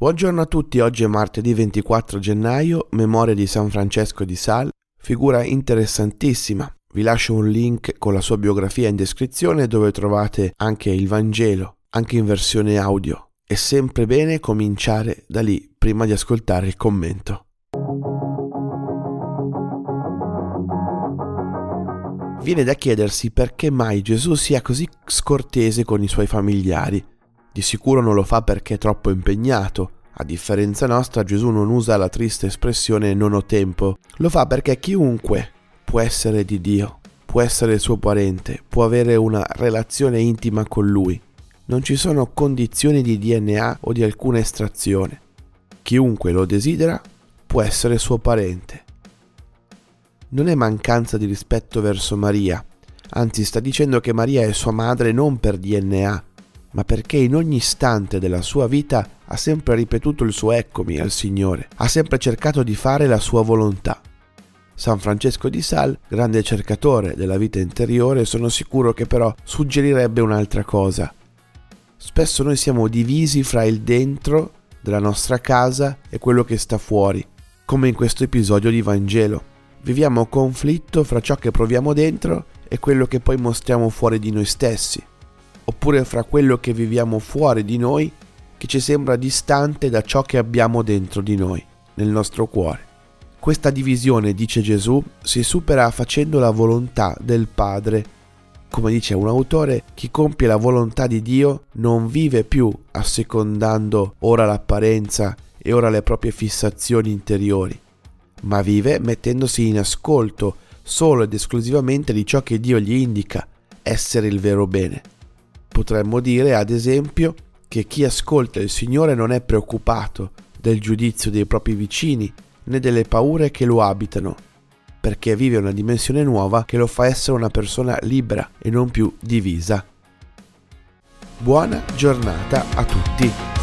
Buongiorno a tutti, oggi è martedì 24 gennaio, memoria di San Francesco di Sal, figura interessantissima. Vi lascio un link con la sua biografia in descrizione dove trovate anche il Vangelo, anche in versione audio. È sempre bene cominciare da lì prima di ascoltare il commento. Viene da chiedersi perché mai Gesù sia così scortese con i suoi familiari di sicuro non lo fa perché è troppo impegnato. A differenza nostra, Gesù non usa la triste espressione non ho tempo. Lo fa perché chiunque può essere di Dio, può essere suo parente, può avere una relazione intima con Lui. Non ci sono condizioni di DNA o di alcuna estrazione. Chiunque lo desidera può essere suo parente. Non è mancanza di rispetto verso Maria, anzi sta dicendo che Maria è sua madre non per DNA, ma perché in ogni istante della sua vita ha sempre ripetuto il suo eccomi al Signore, ha sempre cercato di fare la sua volontà. San Francesco di Sal, grande cercatore della vita interiore, sono sicuro che però suggerirebbe un'altra cosa. Spesso noi siamo divisi fra il dentro della nostra casa e quello che sta fuori, come in questo episodio di Vangelo. Viviamo conflitto fra ciò che proviamo dentro e quello che poi mostriamo fuori di noi stessi oppure fra quello che viviamo fuori di noi che ci sembra distante da ciò che abbiamo dentro di noi, nel nostro cuore. Questa divisione, dice Gesù, si supera facendo la volontà del Padre. Come dice un autore, chi compie la volontà di Dio non vive più assecondando ora l'apparenza e ora le proprie fissazioni interiori, ma vive mettendosi in ascolto solo ed esclusivamente di ciò che Dio gli indica essere il vero bene. Potremmo dire, ad esempio, che chi ascolta il Signore non è preoccupato del giudizio dei propri vicini né delle paure che lo abitano, perché vive una dimensione nuova che lo fa essere una persona libera e non più divisa. Buona giornata a tutti!